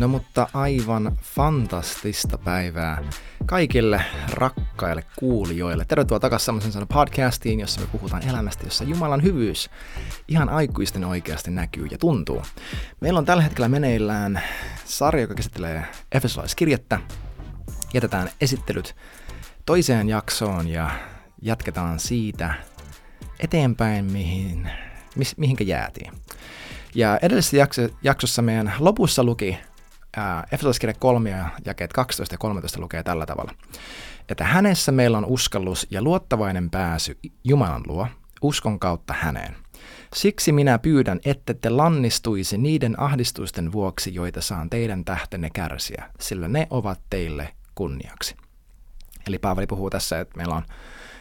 No mutta aivan fantastista päivää kaikille rakkaille kuulijoille. Tervetuloa takaisin semmoisen sanan podcastiin, jossa me puhutaan elämästä, jossa Jumalan hyvyys ihan aikuisten oikeasti näkyy ja tuntuu. Meillä on tällä hetkellä meneillään sarja, joka käsittelee Efesolaiskirjettä. Jätetään esittelyt toiseen jaksoon ja jatketaan siitä eteenpäin, mihin, mihinkä jäätiin. Ja edellisessä jakso, jaksossa meidän lopussa luki Efesolaiskirja 3 ja jakeet 12 ja 13 lukee tällä tavalla, että hänessä meillä on uskallus ja luottavainen pääsy Jumalan luo uskon kautta häneen. Siksi minä pyydän, että te lannistuisi niiden ahdistusten vuoksi, joita saan teidän tähtenne kärsiä, sillä ne ovat teille kunniaksi. Eli Paavali puhuu tässä, että meillä on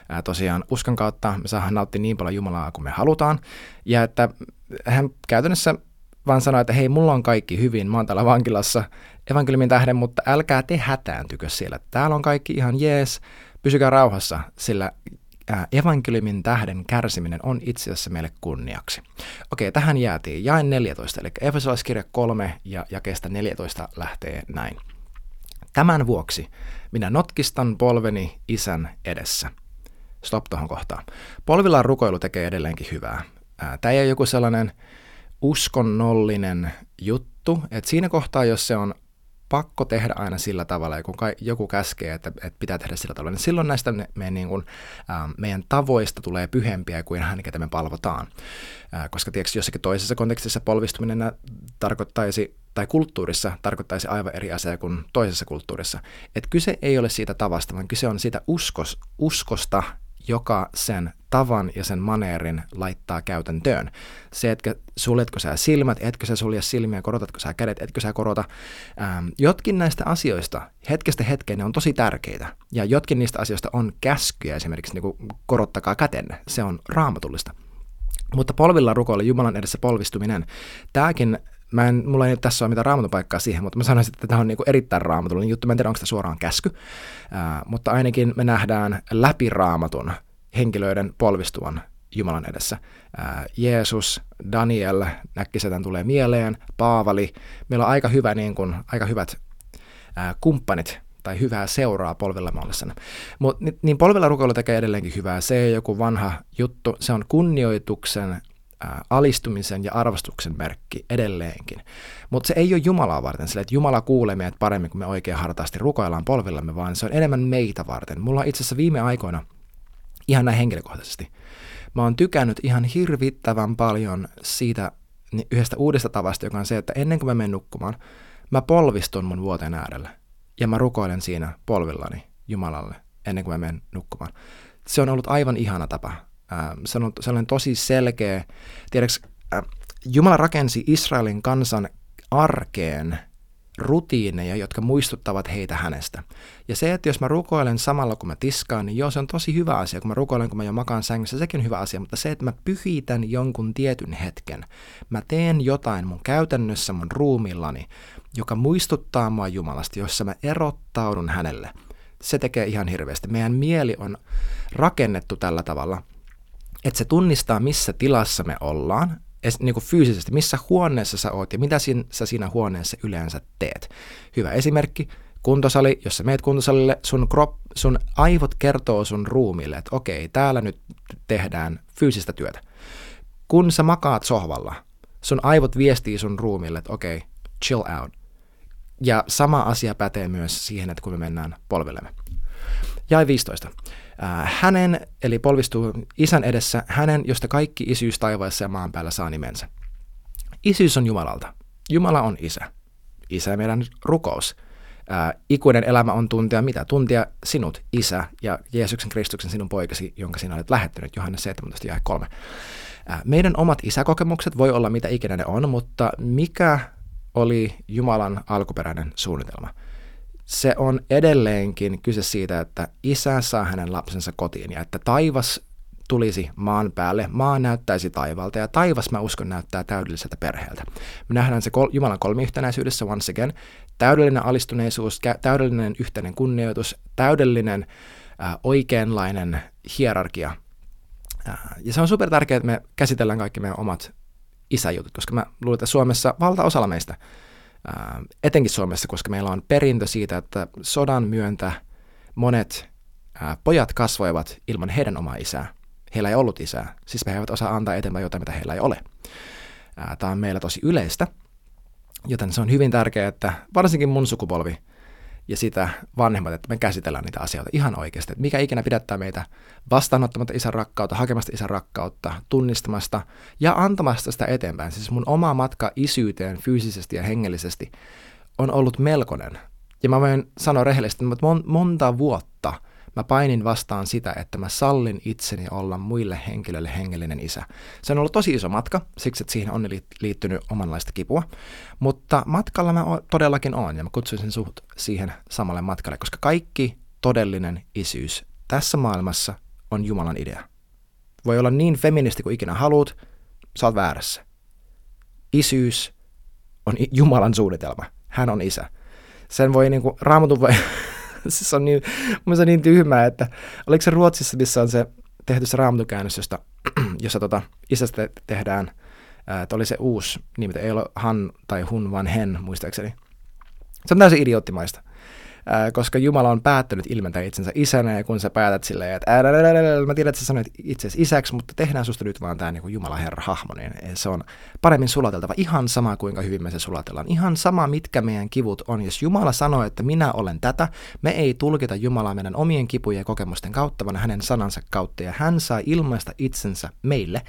ää, tosiaan uskon kautta me saadaan nauttia niin paljon Jumalaa kuin me halutaan, ja että hän käytännössä vaan sanoi, että hei, mulla on kaikki hyvin, mä oon täällä vankilassa evankeliumin tähden, mutta älkää te hätääntykö siellä. Täällä on kaikki ihan jees, pysykää rauhassa, sillä evankeliumin tähden kärsiminen on itse asiassa meille kunniaksi. Okei, tähän jäätiin jae 14, eli Efesolaiskirja 3 ja jakeesta 14 lähtee näin. Tämän vuoksi minä notkistan polveni isän edessä. Stop tuohon kohtaan. Polvillaan rukoilu tekee edelleenkin hyvää. Tämä ei ole joku sellainen uskonnollinen juttu, että siinä kohtaa, jos se on pakko tehdä aina sillä tavalla, kun joku käskee, että, että pitää tehdä sillä tavalla, niin silloin näistä me, me niin kuin, ä, meidän tavoista tulee pyhempiä kuin hän, ketä me palvotaan. Ä, koska tiedätkö, jossakin toisessa kontekstissa polvistuminen tarkoittaisi, tai kulttuurissa tarkoittaisi aivan eri asiaa kuin toisessa kulttuurissa. Et kyse ei ole siitä tavasta, vaan kyse on siitä uskos, uskosta, joka sen tavan ja sen maneerin laittaa käytäntöön. Se, että suljetko sä silmät, etkö sä sulje silmiä, korotatko sä kädet, etkö sä korota. Ähm, jotkin näistä asioista hetkestä hetkeen ne on tosi tärkeitä. Ja jotkin niistä asioista on käskyjä, esimerkiksi niin kuin korottakaa kätenne. Se on raamatullista. Mutta polvilla rukoilla Jumalan edessä polvistuminen, tämäkin mä en, mulla ei tässä ole mitään raamatupaikkaa siihen, mutta mä sanoisin, että tämä on niin erittäin raamatullinen juttu. Mä en tiedä, onko tämä suoraan käsky, ää, mutta ainakin me nähdään läpi raamatun henkilöiden polvistuvan Jumalan edessä. Ää, Jeesus, Daniel, näkkisetän tulee mieleen, Paavali. Meillä on aika, hyvä, niin kuin, aika hyvät ää, kumppanit tai hyvää seuraa polvilla ollessana. Mutta niin polvilla rukoilu tekee edelleenkin hyvää. Se ei joku vanha juttu, se on kunnioituksen alistumisen ja arvostuksen merkki edelleenkin. Mutta se ei ole Jumalaa varten, sillä että Jumala kuulee meidät paremmin, kuin me oikein hartaasti rukoillaan polvillamme, vaan se on enemmän meitä varten. Mulla on itse asiassa viime aikoina, ihan näin henkilökohtaisesti, mä oon tykännyt ihan hirvittävän paljon siitä yhdestä uudesta tavasta, joka on se, että ennen kuin mä menen nukkumaan, mä polvistun mun vuoteen äärellä. Ja mä rukoilen siinä polvillani Jumalalle ennen kuin mä menen nukkumaan. Se on ollut aivan ihana tapa äh, se on sellainen tosi selkeä, tiedäks, äh, Jumala rakensi Israelin kansan arkeen rutiineja, jotka muistuttavat heitä hänestä. Ja se, että jos mä rukoilen samalla kun mä tiskaan, niin joo, se on tosi hyvä asia. Kun mä rukoilen, kun mä jo makaan sängyssä, sekin on hyvä asia. Mutta se, että mä pyhitän jonkun tietyn hetken, mä teen jotain mun käytännössä mun ruumillani, joka muistuttaa mua Jumalasta, jossa mä erottaudun hänelle. Se tekee ihan hirveästi. Meidän mieli on rakennettu tällä tavalla – että se tunnistaa, missä tilassa me ollaan, niin kuin fyysisesti, missä huoneessa sä oot ja mitä sin, sä siinä huoneessa yleensä teet. Hyvä esimerkki, kuntosali, jos sä meet kuntosalille, sun, krop, sun aivot kertoo sun ruumille, että okei, täällä nyt tehdään fyysistä työtä. Kun sä makaat sohvalla, sun aivot viestii sun ruumille, että okei, chill out. Ja sama asia pätee myös siihen, että kun me mennään polvillemme. Jäi 15. Äh, hänen, eli polvistuu isän edessä, hänen, josta kaikki isyys taivaassa ja maan päällä saa nimensä. Isyys on Jumalalta. Jumala on isä. Isä meidän rukous. Ää, äh, ikuinen elämä on tuntia mitä? Tuntia sinut, isä, ja Jeesuksen Kristuksen sinun poikasi, jonka sinä olet lähettänyt, Johannes 17 ja 3. Ää, meidän omat isäkokemukset voi olla mitä ikinä ne on, mutta mikä oli Jumalan alkuperäinen suunnitelma? Se on edelleenkin kyse siitä, että isä saa hänen lapsensa kotiin ja että taivas tulisi maan päälle, maa näyttäisi taivalta ja taivas mä uskon näyttää täydelliseltä perheeltä. Me nähdään se kol- Jumalan kolmiyhtenäisyydessä once again, täydellinen alistuneisuus, täydellinen yhteinen kunnioitus, täydellinen äh, oikeanlainen hierarkia. Äh, ja se on super tärkeää, että me käsitellään kaikki meidän omat isäjutut, koska mä luulen, että Suomessa valtaosalla meistä ää, etenkin Suomessa, koska meillä on perintö siitä, että sodan myöntä monet ää, pojat kasvoivat ilman heidän omaa isää. Heillä ei ollut isää, siis he eivät osaa antaa eteenpäin jotain, mitä heillä ei ole. Tämä on meillä tosi yleistä, joten se on hyvin tärkeää, että varsinkin mun sukupolvi ja sitä vanhemmat, että me käsitellään niitä asioita ihan oikeasti. Että mikä ikinä pidättää meitä vastaanottamatta isän rakkautta, hakemasta isän rakkautta, tunnistamasta ja antamasta sitä eteenpäin. Siis mun oma matka isyyteen fyysisesti ja hengellisesti on ollut melkoinen. Ja mä voin sanoa rehellisesti, että monta vuotta – Mä painin vastaan sitä, että mä sallin itseni olla muille henkilöille hengellinen isä. Se on ollut tosi iso matka, siksi että siihen on liittynyt omanlaista kipua. Mutta matkalla mä todellakin oon ja mä kutsuisin suht siihen samalle matkalle, koska kaikki todellinen isyys tässä maailmassa on Jumalan idea. Voi olla niin feministi kuin ikinä haluat, sä oot väärässä. Isyys on Jumalan suunnitelma. Hän on isä. Sen voi niinku, raamatun voi se on niin, mun se on niin tyhmää, että oliko se Ruotsissa, missä on se tehty se raamatukäännös, josta, jossa tota, isästä tehdään, että oli se uusi nimi, ei ole Han tai Hun, vaan Hen, muistaakseni. Se on täysin idioottimaista koska Jumala on päättänyt ilmentää itsensä isänä, ja kun sä päätät silleen, että ää, mä tiedän, että sä sanoit itsesi isäksi, mutta tehdään susta nyt vaan tämä niin Jumala Herra hahmo, niin se on paremmin sulateltava. Ihan sama, kuinka hyvin me se sulatellaan. Ihan sama, mitkä meidän kivut on. Jos Jumala sanoo, että minä olen tätä, me ei tulkita Jumalaa meidän omien kipujen ja kokemusten kautta, vaan hänen sanansa kautta, ja hän saa ilmaista itsensä meille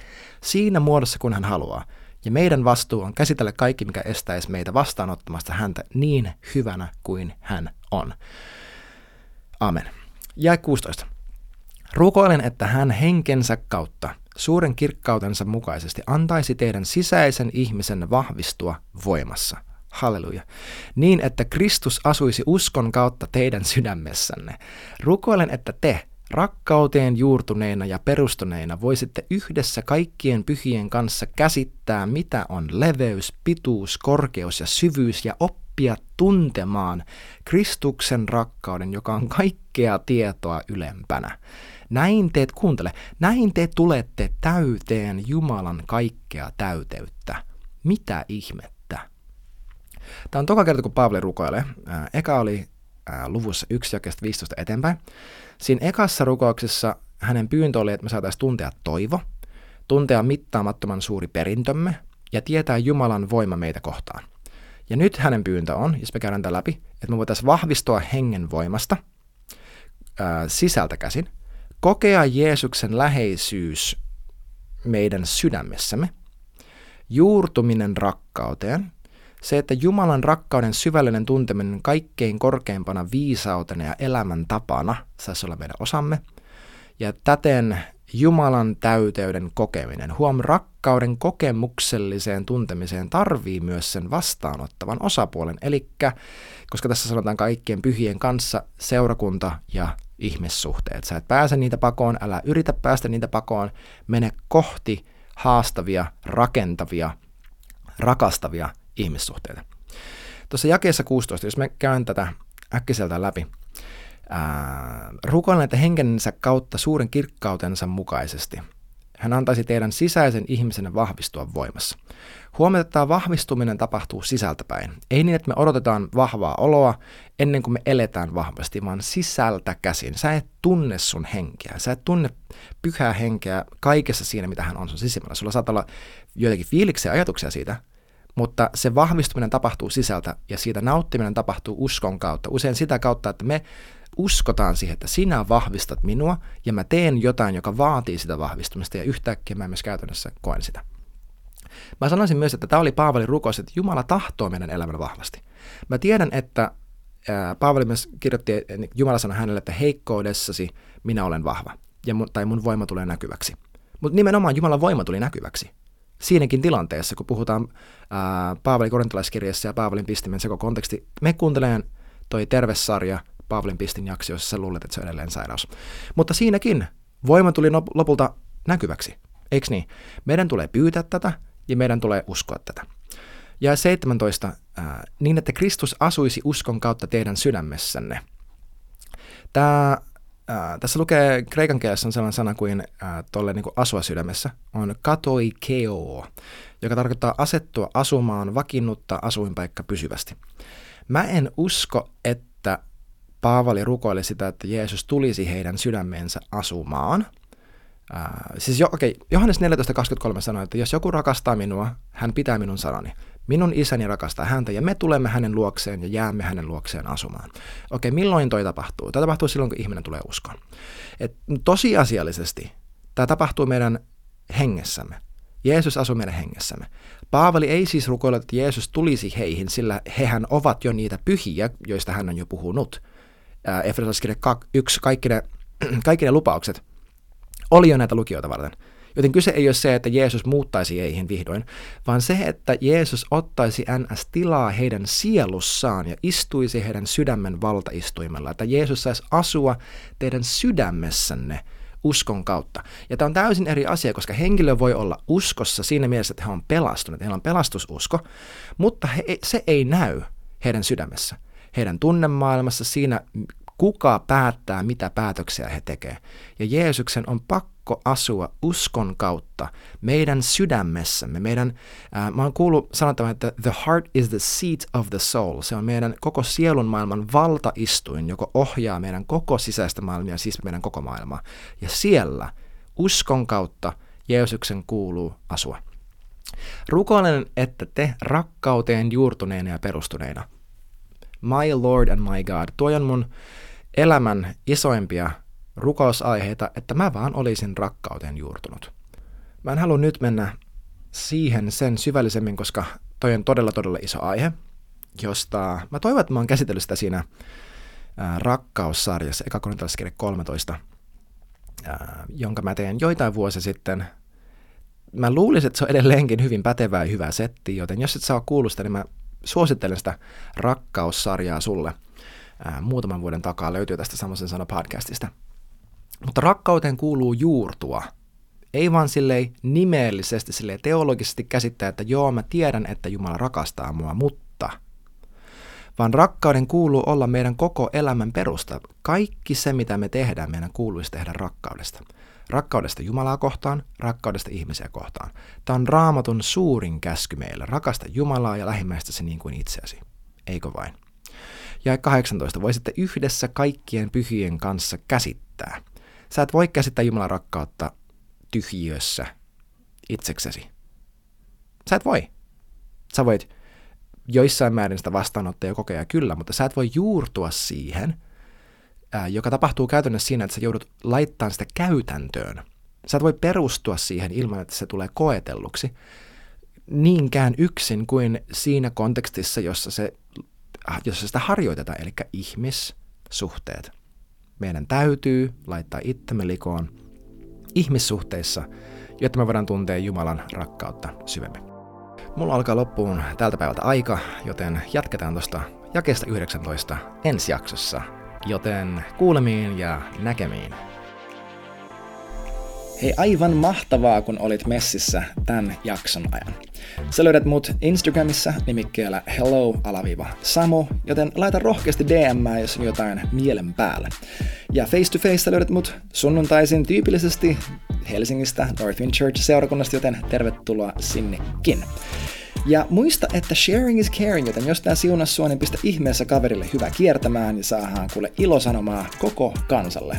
siinä muodossa, kun hän haluaa. Ja meidän vastuu on käsitellä kaikki, mikä estäisi meitä vastaanottamasta häntä niin hyvänä kuin hän on. Amen. Ja 16. Rukoilen, että hän henkensä kautta, suuren kirkkautensa mukaisesti, antaisi teidän sisäisen ihmisen vahvistua voimassa. Halleluja. Niin, että Kristus asuisi uskon kautta teidän sydämessänne. Rukoilen, että te, Rakkauteen juurtuneina ja perustuneina voisitte yhdessä kaikkien pyhien kanssa käsittää, mitä on leveys, pituus, korkeus ja syvyys ja oppia tuntemaan Kristuksen rakkauden, joka on kaikkea tietoa ylempänä. Näin teet, kuuntele, näin te tulette täyteen Jumalan kaikkea täyteyttä. Mitä ihmettä? Tämä on toka kerta, kun Paavali rukoilee. Eka oli luvussa 1 jakesta 15 eteenpäin. Siinä ekassa rukouksessa hänen pyyntö oli, että me saataisiin tuntea toivo, tuntea mittaamattoman suuri perintömme ja tietää Jumalan voima meitä kohtaan. Ja nyt hänen pyyntö on, jos me käydään tämän läpi, että me voitaisiin vahvistua hengen voimasta ää, sisältä käsin, kokea Jeesuksen läheisyys meidän sydämessämme, juurtuminen rakkauteen, se, että Jumalan rakkauden syvällinen tunteminen kaikkein korkeimpana viisautena ja elämän tapana saisi olla meidän osamme. Ja täten Jumalan täyteyden kokeminen, huom rakkauden kokemukselliseen tuntemiseen tarvii myös sen vastaanottavan osapuolen, eli koska tässä sanotaan kaikkien pyhien kanssa seurakunta ja ihmissuhteet. Sä et pääse niitä pakoon, älä yritä päästä niitä pakoon, mene kohti haastavia, rakentavia, rakastavia ihmissuhteita. Tuossa jakeessa 16, jos me käyn tätä äkkiseltä läpi, rukoilen, että henkensä kautta suuren kirkkautensa mukaisesti hän antaisi teidän sisäisen ihmisen vahvistua voimassa. Huomioon, että tämä vahvistuminen tapahtuu sisältäpäin. Ei niin, että me odotetaan vahvaa oloa ennen kuin me eletään vahvasti, vaan sisältä käsin. Sä et tunne sun henkeä. Sä et tunne pyhää henkeä kaikessa siinä, mitä hän on sun sisimmällä. Sulla saattaa olla joitakin fiiliksiä ja ajatuksia siitä, mutta se vahvistuminen tapahtuu sisältä ja siitä nauttiminen tapahtuu uskon kautta. Usein sitä kautta, että me uskotaan siihen, että sinä vahvistat minua ja mä teen jotain, joka vaatii sitä vahvistumista ja yhtäkkiä mä myös käytännössä koen sitä. Mä sanoisin myös, että tämä oli Paavalin rukous, että Jumala tahtoo meidän elämän vahvasti. Mä tiedän, että Paavali myös kirjoitti, että Jumala sanoi hänelle, että heikkoudessasi minä olen vahva ja mun, tai mun voima tulee näkyväksi. Mutta nimenomaan Jumalan voima tuli näkyväksi siinäkin tilanteessa, kun puhutaan ää, Paavalin korintalaiskirjassa ja Paavalin pistimen seko konteksti, me kuunteleen toi tervesarja Paavalin pistin jakso, jossa sä luulet, että se on edelleen sairaus. Mutta siinäkin voima tuli lopulta näkyväksi, eikö niin? Meidän tulee pyytää tätä ja meidän tulee uskoa tätä. Ja 17, ää, niin että Kristus asuisi uskon kautta teidän sydämessänne. Tämä Äh, tässä lukee kreikan kielessä on sellainen sana kuin äh, tolle niin kuin asua sydämessä, on katoikeo, joka tarkoittaa asettua asumaan, vakiinnuttaa asuinpaikka pysyvästi. Mä en usko, että Paavali rukoili sitä, että Jeesus tulisi heidän sydämeensä asumaan. Äh, siis jo, okay, Johannes 14.23 sanoi, että jos joku rakastaa minua, hän pitää minun sanani. Minun isäni rakastaa häntä ja me tulemme hänen luokseen ja jäämme hänen luokseen asumaan. Okei, milloin toi tapahtuu? Tämä tapahtuu silloin, kun ihminen tulee uskoon. Et tosiasiallisesti tämä tapahtuu meidän hengessämme. Jeesus asuu meidän hengessämme. Paavali ei siis rukoile, että Jeesus tulisi heihin, sillä hehän ovat jo niitä pyhiä, joista hän on jo puhunut. Efesolaiskirja 1, kaikki ne, kaikki ne lupaukset oli jo näitä lukijoita varten. Joten kyse ei ole se, että Jeesus muuttaisi heihin vihdoin, vaan se, että Jeesus ottaisi ns. tilaa heidän sielussaan ja istuisi heidän sydämen valtaistuimella. Että Jeesus saisi asua teidän sydämessänne uskon kautta. Ja tämä on täysin eri asia, koska henkilö voi olla uskossa siinä mielessä, että he on pelastunut, heillä on pelastususko, mutta he, se ei näy heidän sydämessä. Heidän tunnemaailmassa siinä, kuka päättää, mitä päätöksiä he tekevät. Ja Jeesuksen on pakko asua uskon kautta meidän sydämessämme. Meidän, äh, mä oon kuullut sanottavan, että the heart is the seat of the soul. Se on meidän koko sielun maailman valtaistuin, joka ohjaa meidän koko sisäistä maailmaa, siis meidän koko maailmaa. Ja siellä uskon kautta Jeesuksen kuuluu asua. Rukoilen, että te rakkauteen juurtuneena ja perustuneina, my Lord and my God, tuo on mun elämän isoimpia rukousaiheita, että mä vaan olisin rakkauteen juurtunut. Mä en halua nyt mennä siihen sen syvällisemmin, koska toi on todella todella iso aihe, josta mä toivon, että mä oon käsitellyt sitä siinä rakkaussarjassa, eka korintalaiskirja 13, ää, jonka mä tein joitain vuosia sitten. Mä luulisin, että se on edelleenkin hyvin pätevää ja hyvää settiä, joten jos et saa kuulla sitä, niin mä suosittelen sitä rakkaussarjaa sulle – ää, muutaman vuoden takaa löytyy tästä Samosen sana podcastista. Mutta rakkauteen kuuluu juurtua. Ei vaan silleen nimellisesti, silleen teologisesti käsittää, että joo, mä tiedän, että Jumala rakastaa mua, mutta vaan rakkauden kuuluu olla meidän koko elämän perusta. Kaikki se, mitä me tehdään, meidän kuuluisi tehdä rakkaudesta. Rakkaudesta Jumalaa kohtaan, rakkaudesta ihmisiä kohtaan. Tämä on raamatun suurin käsky meille. Rakasta Jumalaa ja lähimmäistäsi niin kuin itseäsi. Eikö vain? Ja 18. Voisitte yhdessä kaikkien pyhien kanssa käsittää. Sä et voi käsittää Jumalan rakkautta tyhjiössä itseksesi. Sä et voi. Sä voit joissain määrin sitä vastaanottaa ja kokea kyllä, mutta sä et voi juurtua siihen, joka tapahtuu käytännössä siinä, että sä joudut laittamaan sitä käytäntöön. Sä et voi perustua siihen ilman, että se tulee koetelluksi niinkään yksin kuin siinä kontekstissa, jossa se jossa sitä harjoitetaan, eli ihmissuhteet. Meidän täytyy laittaa itsemme likoon ihmissuhteissa, jotta me voidaan tuntea Jumalan rakkautta syvemmin. Mulla alkaa loppuun tältä päivältä aika, joten jatketaan tuosta jakeesta 19 ensi jaksossa. Joten kuulemiin ja näkemiin. Hei, aivan mahtavaa, kun olit messissä tämän jakson ajan. Sä löydät mut Instagramissa nimikkeellä hello-samo, joten laita rohkeasti DM, jos on jotain mielen päällä. Ja face to face löydät mut sunnuntaisin tyypillisesti Helsingistä Northwind Church-seurakunnasta, joten tervetuloa sinnekin. Ja muista, että sharing is caring, joten jos tää siunas sua, niin pistä ihmeessä kaverille hyvä kiertämään ja saadaan kuule ilosanomaa koko kansalle.